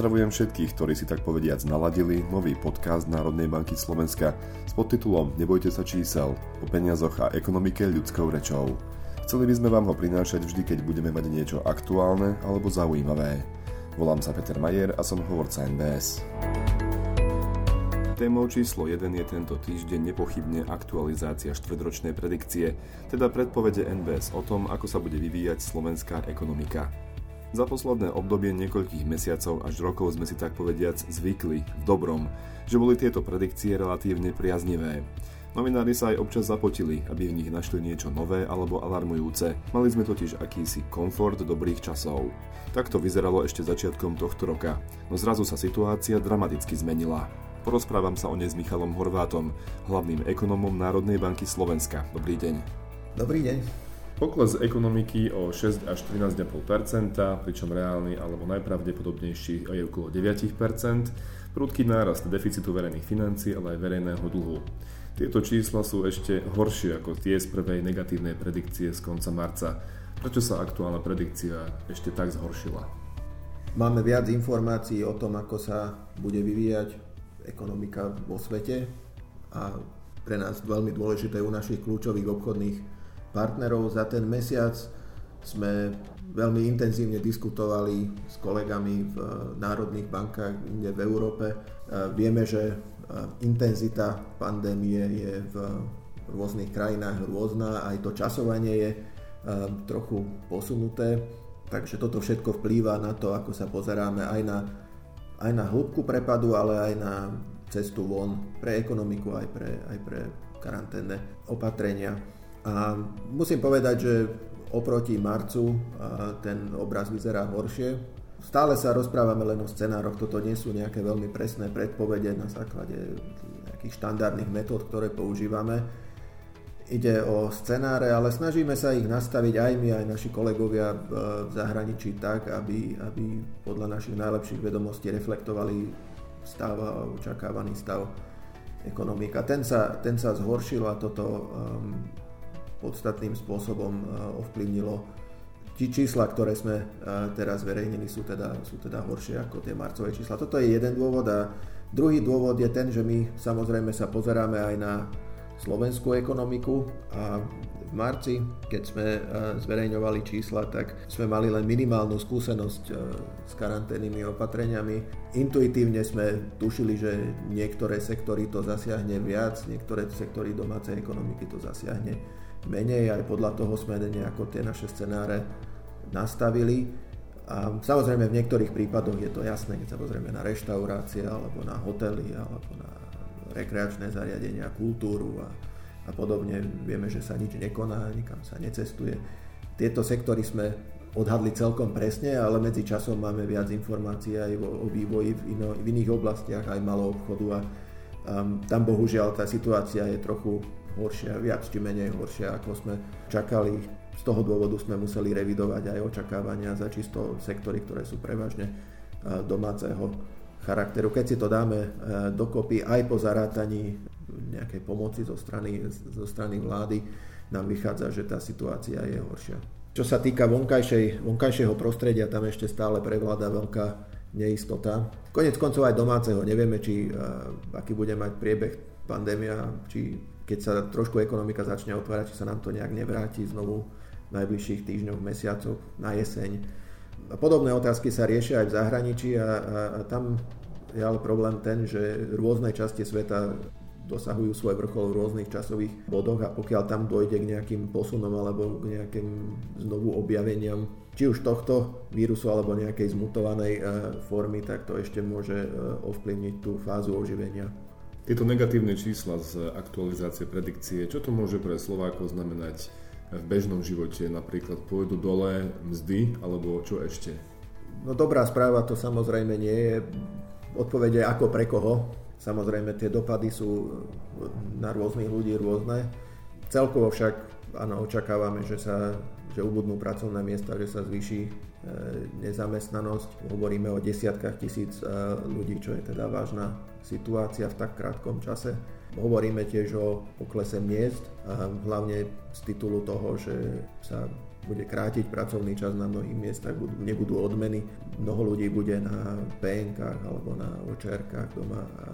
Pozdravujem všetkých, ktorí si tak povediac naladili nový podcast Národnej banky Slovenska s podtitulom Nebojte sa čísel o peniazoch a ekonomike ľudskou rečou. Chceli by sme vám ho prinášať vždy, keď budeme mať niečo aktuálne alebo zaujímavé. Volám sa Peter Majer a som hovorca NBS. Témou číslo 1 je tento týždeň nepochybne aktualizácia štvedročnej predikcie, teda predpovede NBS o tom, ako sa bude vyvíjať slovenská ekonomika. Za posledné obdobie niekoľkých mesiacov až rokov sme si tak povediac zvykli, v dobrom, že boli tieto predikcie relatívne priaznivé. Novinári sa aj občas zapotili, aby v nich našli niečo nové alebo alarmujúce. Mali sme totiž akýsi komfort dobrých časov. Tak to vyzeralo ešte začiatkom tohto roka, no zrazu sa situácia dramaticky zmenila. Porozprávam sa o nej s Michalom Horvátom, hlavným ekonomom Národnej banky Slovenska. Dobrý deň. Dobrý deň. Pokles ekonomiky o 6 až 13,5%, pričom reálny alebo najpravdepodobnejší je okolo 9%, prudký nárast deficitu verejných financií, ale aj verejného dlhu. Tieto čísla sú ešte horšie ako tie z prvej negatívnej predikcie z konca marca. Prečo sa aktuálna predikcia ešte tak zhoršila? Máme viac informácií o tom, ako sa bude vyvíjať ekonomika vo svete a pre nás veľmi dôležité u našich kľúčových obchodných partnerov. Za ten mesiac sme veľmi intenzívne diskutovali s kolegami v národných bankách inde v Európe. Vieme, že intenzita pandémie je v rôznych krajinách rôzna, aj to časovanie je trochu posunuté, takže toto všetko vplýva na to, ako sa pozeráme aj na, aj na hĺbku prepadu, ale aj na cestu von pre ekonomiku, aj pre, aj pre karanténne opatrenia. A musím povedať, že oproti marcu ten obraz vyzerá horšie. Stále sa rozprávame len o scenároch, toto nie sú nejaké veľmi presné predpovede na základe nejakých štandardných metód, ktoré používame. Ide o scenáre, ale snažíme sa ich nastaviť aj my, aj naši kolegovia v zahraničí tak, aby, aby podľa našich najlepších vedomostí reflektovali stav a očakávaný stav ekonomika. Ten sa, ten sa zhoršil a toto um, podstatným spôsobom e, ovplyvnilo. Tí čísla, ktoré sme e, teraz zverejnili, sú teda, sú teda horšie ako tie marcové čísla. Toto je jeden dôvod a druhý dôvod je ten, že my samozrejme sa pozeráme aj na slovenskú ekonomiku a v marci, keď sme e, zverejňovali čísla, tak sme mali len minimálnu skúsenosť s karanténnymi opatreniami. Intuitívne sme tušili, že niektoré sektory to zasiahne viac, niektoré sektory domácej ekonomiky to zasiahne menej, aj podľa toho sme nejako tie naše scenáre nastavili. A samozrejme v niektorých prípadoch je to jasné, keď sa pozrieme na reštaurácie, alebo na hotely, alebo na rekreačné zariadenia, kultúru a, a podobne. Vieme, že sa nič nekoná, nikam sa necestuje. Tieto sektory sme odhadli celkom presne, ale medzi časom máme viac informácií aj o, o vývoji v, ino, v iných oblastiach, aj malou obchodu a um, tam bohužiaľ tá situácia je trochu horšia, viac či menej horšia, ako sme čakali. Z toho dôvodu sme museli revidovať aj očakávania za čisto sektory, ktoré sú prevažne e, domáceho charakteru. Keď si to dáme e, dokopy aj po zarátaní nejakej pomoci zo strany, zo strany vlády, nám vychádza, že tá situácia je horšia. Čo sa týka vonkajšej, vonkajšieho prostredia, tam ešte stále prevláda veľká neistota. Konec koncov aj domáceho, nevieme, či, uh, aký bude mať priebeh pandémia, či keď sa trošku ekonomika začne otvárať, či sa nám to nejak nevráti znovu v najbližších týždňoch, mesiacoch, na jeseň. Podobné otázky sa riešia aj v zahraničí a, a, a tam je ale problém ten, že rôzne časti sveta dosahujú svoj vrchol v rôznych časových bodoch a pokiaľ tam dojde k nejakým posunom alebo k nejakým znovu objaveniam či už tohto vírusu alebo nejakej zmutovanej e, formy, tak to ešte môže e, ovplyvniť tú fázu oživenia. Tieto negatívne čísla z aktualizácie predikcie, čo to môže pre Slovákov znamenať v bežnom živote? Napríklad pôjdu dole mzdy, alebo čo ešte? No dobrá správa to samozrejme nie je. Odpovede ako pre koho. Samozrejme tie dopady sú na rôznych ľudí rôzne. Celkovo však áno, očakávame, že sa že ubudnú pracovné miesta, že sa zvýši e, nezamestnanosť. Hovoríme o desiatkách tisíc e, ľudí, čo je teda vážna situácia v tak krátkom čase. Hovoríme tiež o poklese miest, hlavne z titulu toho, že sa bude krátiť pracovný čas na mnohých miestach, budú, nebudú odmeny. Mnoho ľudí bude na pnk alebo na očerkách doma a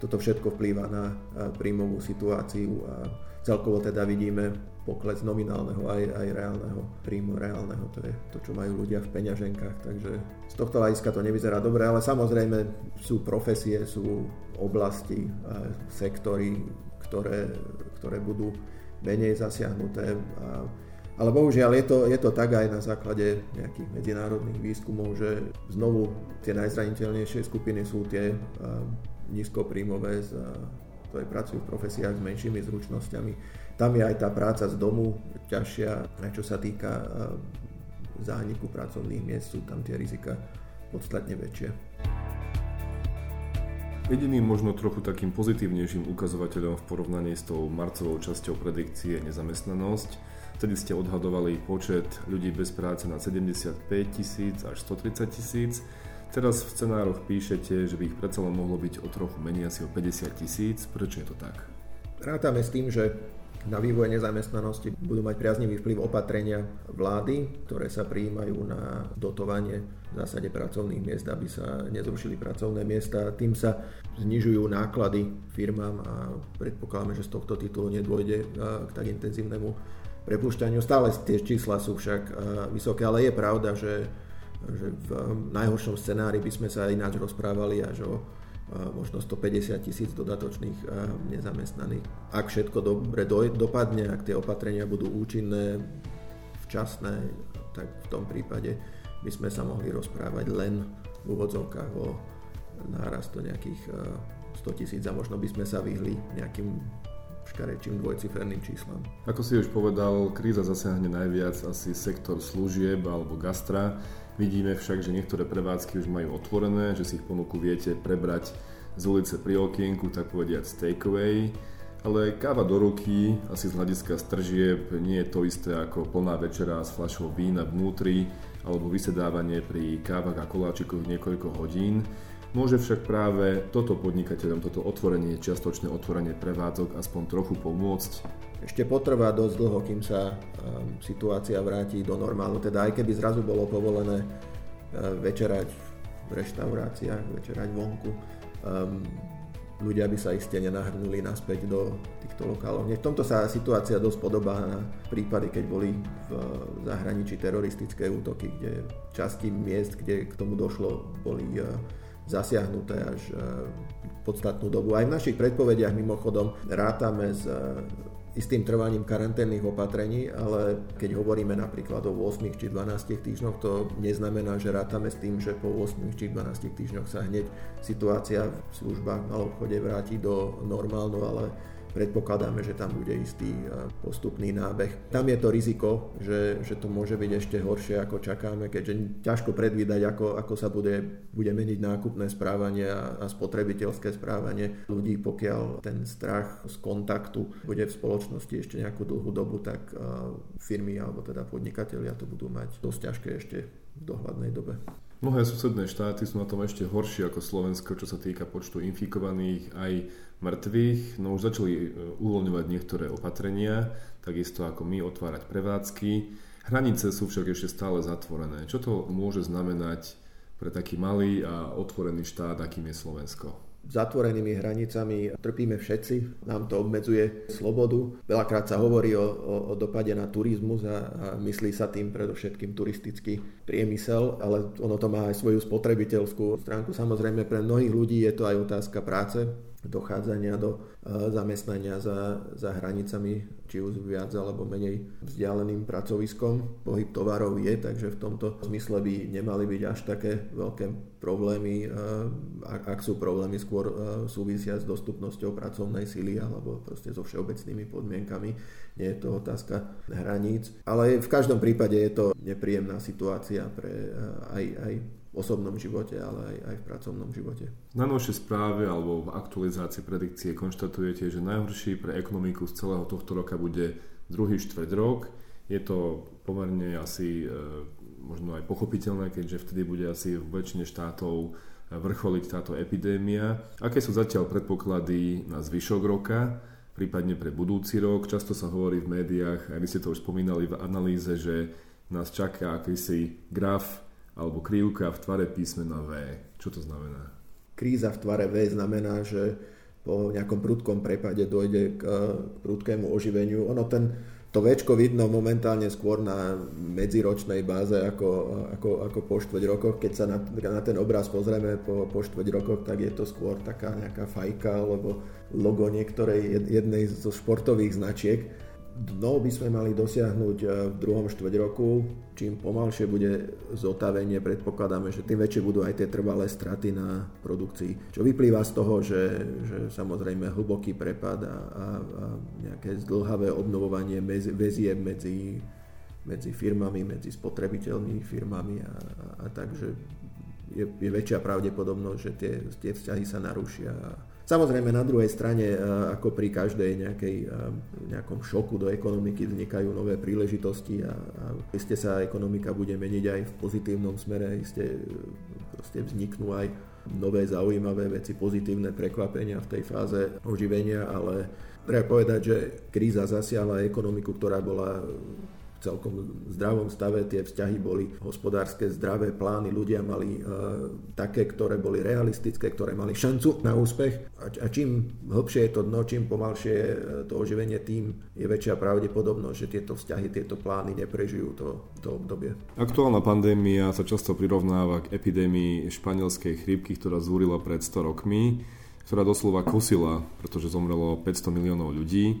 toto všetko vplýva na príjmovú situáciu a celkovo teda vidíme pokles nominálneho aj, aj reálneho príjmu reálneho, to je to, čo majú ľudia v peňaženkách, takže z tohto hľadiska to nevyzerá dobre, ale samozrejme sú profesie, sú oblasti, sektory, ktoré, ktoré budú menej zasiahnuté. A, ale bohužiaľ je to, je to tak aj na základe nejakých medzinárodných výskumov, že znovu tie najzraniteľnejšie skupiny sú tie nízkopríjmové, ktoré pracujú v profesiách s menšími zručnosťami. Tam je aj tá práca z domu ťažšia, čo sa týka zániku pracovných miest, sú tam tie rizika podstatne väčšie. Jediným možno trochu takým pozitívnejším ukazovateľom v porovnaní s tou marcovou časťou predikcie je nezamestnanosť. Vtedy ste odhadovali počet ľudí bez práce na 75 tisíc až 130 tisíc. Teraz v scenároch píšete, že by ich predsa len mohlo byť o trochu menej, asi o 50 tisíc. Prečo je to tak? Rátame s tým, že na vývoj nezamestnanosti budú mať priaznivý vplyv opatrenia vlády, ktoré sa prijímajú na dotovanie v zásade pracovných miest, aby sa nezrušili pracovné miesta. Tým sa znižujú náklady firmám a predpokladáme, že z tohto titulu nedôjde k tak intenzívnemu prepušťaniu. Stále tie čísla sú však vysoké, ale je pravda, že, že v najhoršom scenári by sme sa ináč rozprávali až o možno 150 tisíc dodatočných nezamestnaných. Ak všetko dobre dopadne, ak tie opatrenia budú účinné, včasné, tak v tom prípade by sme sa mohli rozprávať len v úvodzovkách o nárastu nejakých 100 tisíc a možno by sme sa vyhli nejakým škarečím dvojciferným číslam. Ako si už povedal, kríza zasiahne najviac asi sektor služieb alebo gastra. Vidíme však, že niektoré prevádzky už majú otvorené, že si ich ponuku viete prebrať z ulice pri okienku, tak povediať takeaway. Ale káva do ruky, asi z hľadiska stržieb, nie je to isté ako plná večera s fľašou vína vnútri alebo vysedávanie pri kávach a koláčikoch niekoľko hodín. Môže však práve toto podnikateľom, toto otvorenie, čiastočné otvorenie prevádzok aspoň trochu pomôcť ešte potrvá dosť dlho, kým sa um, situácia vráti do normálu. Teda aj keby zrazu bolo povolené uh, večerať v reštauráciách, večerať vonku, um, ľudia by sa iste nenahrnuli naspäť do týchto lokálov. V tomto sa situácia dosť podobá na prípady, keď boli v zahraničí teroristické útoky, kde časti miest, kde k tomu došlo, boli uh, zasiahnuté až uh, podstatnú dobu. Aj v našich predpovediach mimochodom rátame s istým trvaním karanténnych opatrení, ale keď hovoríme napríklad o 8 či 12 týždňoch, to neznamená, že rátame s tým, že po 8 či 12 týždňoch sa hneď situácia v službách na obchode vráti do normálnu, ale predpokladáme, že tam bude istý postupný nábeh. Tam je to riziko, že, že to môže byť ešte horšie, ako čakáme, keďže ťažko predvídať, ako, ako sa bude, bude meniť nákupné správanie a, a spotrebiteľské správanie ľudí, pokiaľ ten strach z kontaktu bude v spoločnosti ešte nejakú dlhú dobu, tak firmy alebo teda podnikatelia to budú mať dosť ťažké ešte v dohľadnej dobe. Mnohé susedné štáty sú na tom ešte horšie ako Slovensko, čo sa týka počtu infikovaných aj mŕtvych. No už začali e, uvoľňovať niektoré opatrenia, takisto ako my otvárať prevádzky. Hranice sú však ešte stále zatvorené. Čo to môže znamenať pre taký malý a otvorený štát, akým je Slovensko? Zatvorenými hranicami trpíme všetci, nám to obmedzuje slobodu. Veľakrát sa hovorí o, o, o dopade na turizmus a, a myslí sa tým predovšetkým turistický priemysel, ale ono to má aj svoju spotrebiteľskú stránku. Samozrejme pre mnohých ľudí je to aj otázka práce, dochádzania do e, zamestnania za, za hranicami, či už viac alebo menej vzdialeným pracoviskom. Pohyb tovarov je, takže v tomto zmysle by nemali byť až také veľké problémy, e, ak sú problémy skôr e, súvisia s dostupnosťou pracovnej sily alebo proste so všeobecnými podmienkami. Nie je to otázka hraníc, ale v každom prípade je to nepríjemná situácia pre aj, aj osobnom živote, ale aj, aj v pracovnom živote. Na novšej správe alebo v aktualizácii predikcie konštatujete, že najhorší pre ekonomiku z celého tohto roka bude druhý štvrť rok. Je to pomerne asi e, možno aj pochopiteľné, keďže vtedy bude asi v väčšine štátov vrcholiť táto epidémia. Aké sú zatiaľ predpoklady na zvyšok roka? prípadne pre budúci rok. Často sa hovorí v médiách, aj vy ste to už spomínali v analýze, že nás čaká akýsi graf alebo krivka v tvare písmena V. Čo to znamená? Kríza v tvare V znamená, že po nejakom prudkom prepade dojde k, k prudkému oživeniu. Ono ten, to väčko vidno momentálne skôr na medziročnej báze ako, ako, ako po štveť rokoch. Keď sa na, na ten obraz pozrieme po, po štveť rokoch, tak je to skôr taká nejaká fajka alebo logo niektorej jednej zo športových značiek dno by sme mali dosiahnuť eh, v druhom štveť roku. Čím pomalšie bude zotavenie, predpokladáme, že tým väčšie budú aj tie trvalé straty na produkcii. Čo vyplýva z toho, že, že samozrejme hlboký prepad a, a, a nejaké zdlhavé obnovovanie mezi, väzie medzi, medzi firmami, medzi spotrebiteľmi firmami a, a, a takže je, je väčšia pravdepodobnosť, že tie, tie vzťahy sa narušia Samozrejme na druhej strane, e, ako pri každej nejakej, e, nejakom šoku do ekonomiky vznikajú nové príležitosti a, a iste sa ekonomika bude meniť aj v pozitívnom smere, iste proste vzniknú aj nové zaujímavé veci, pozitívne prekvapenia v tej fáze oživenia, ale treba povedať, že kríza zasiahla ekonomiku, ktorá bola celkom zdravom stave, tie vzťahy boli hospodárske, zdravé plány, ľudia mali e, také, ktoré boli realistické, ktoré mali šancu na úspech a, a čím hlbšie je to dno, čím pomalšie je to oživenie, tým je väčšia pravdepodobnosť, že tieto vzťahy, tieto plány neprežijú to, to obdobie. Aktuálna pandémia sa často prirovnáva k epidémii španielskej chrípky, ktorá zúrila pred 100 rokmi ktorá doslova kosila, pretože zomrelo 500 miliónov ľudí.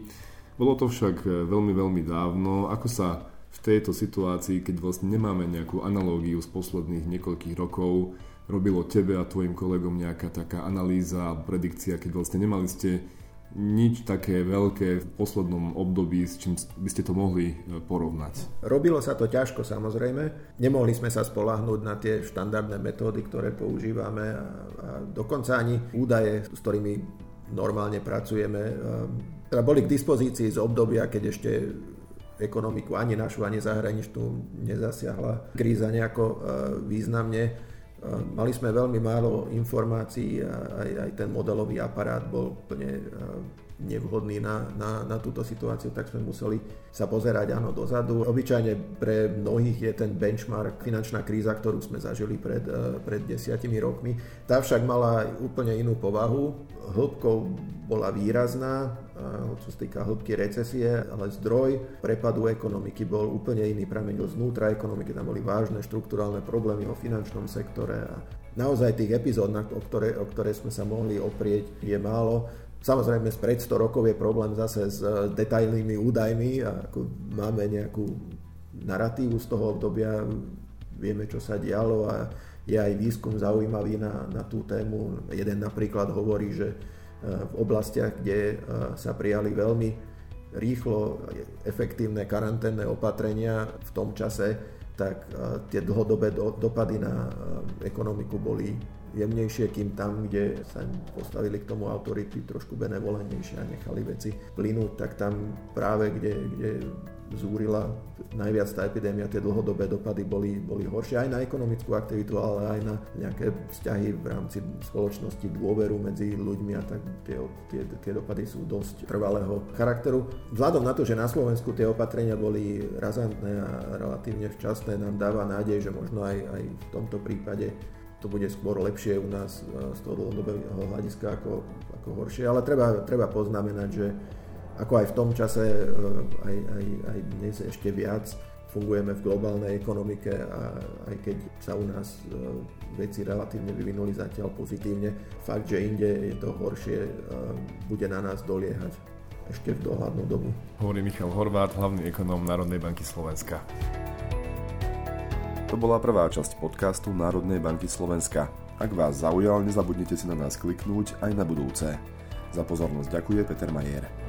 Bolo to však veľmi, veľmi dávno. Ako sa v tejto situácii, keď vlastne nemáme nejakú analógiu z posledných niekoľkých rokov, robilo tebe a tvojim kolegom nejaká taká analýza alebo predikcia, keď vlastne nemali ste nič také veľké v poslednom období, s čím by ste to mohli e, porovnať? Robilo sa to ťažko samozrejme. Nemohli sme sa spolahnúť na tie štandardné metódy, ktoré používame a, a dokonca ani údaje, s ktorými normálne pracujeme, e, teda boli k dispozícii z obdobia, keď ešte ekonomiku ani našu, ani zahraničnú nezasiahla kríza nejako e, významne. E, mali sme veľmi málo informácií a aj, aj ten modelový aparát bol plne e, nevhodný na, na, na túto situáciu, tak sme museli sa pozerať áno dozadu. Obyčajne pre mnohých je ten benchmark finančná kríza, ktorú sme zažili pred, pred desiatimi rokmi. Tá však mala úplne inú povahu. Hĺbkou bola výrazná, čo sa týka hĺbky recesie, ale zdroj prepadu ekonomiky bol úplne iný, pramenil znútra ekonomiky, tam boli vážne štruktúrálne problémy o finančnom sektore a naozaj tých epizód, o ktoré, o ktoré sme sa mohli oprieť, je málo. Samozrejme, spred 100 rokov je problém zase s e, detailnými údajmi a ako máme nejakú narratívu z toho obdobia, vieme, čo sa dialo a je aj výskum zaujímavý na, na tú tému. Jeden napríklad hovorí, že v oblastiach, kde e, sa prijali veľmi rýchlo efektívne karanténne opatrenia v tom čase, tak e, tie dlhodobé dopady na e, ekonomiku boli jemnejšie, kým tam, kde sa postavili k tomu autority trošku benevolentnejšie a nechali veci plynúť, tak tam práve kde, kde zúrila najviac tá epidémia, tie dlhodobé dopady boli, boli horšie aj na ekonomickú aktivitu, ale aj na nejaké vzťahy v rámci spoločnosti, dôveru medzi ľuďmi a tak tie, tie, tie dopady sú dosť trvalého charakteru. Vzhľadom na to, že na Slovensku tie opatrenia boli razantné a relatívne včasné, nám dáva nádej, že možno aj, aj v tomto prípade to bude skôr lepšie u nás z toho dlhodobého hľadiska ako, ako horšie, ale treba, treba poznamenať, že ako aj v tom čase, e, aj, aj, aj dnes ešte viac fungujeme v globálnej ekonomike a aj keď sa u nás e, veci relatívne vyvinuli zatiaľ pozitívne, fakt, že inde je to horšie, e, bude na nás doliehať ešte v dohľadnú dobu. Hovorí Michal Horvát, hlavný ekonóm Národnej banky Slovenska. To bola prvá časť podcastu Národnej banky Slovenska. Ak vás zaujal, nezabudnite si na nás kliknúť aj na budúce. Za pozornosť ďakuje Peter Majer.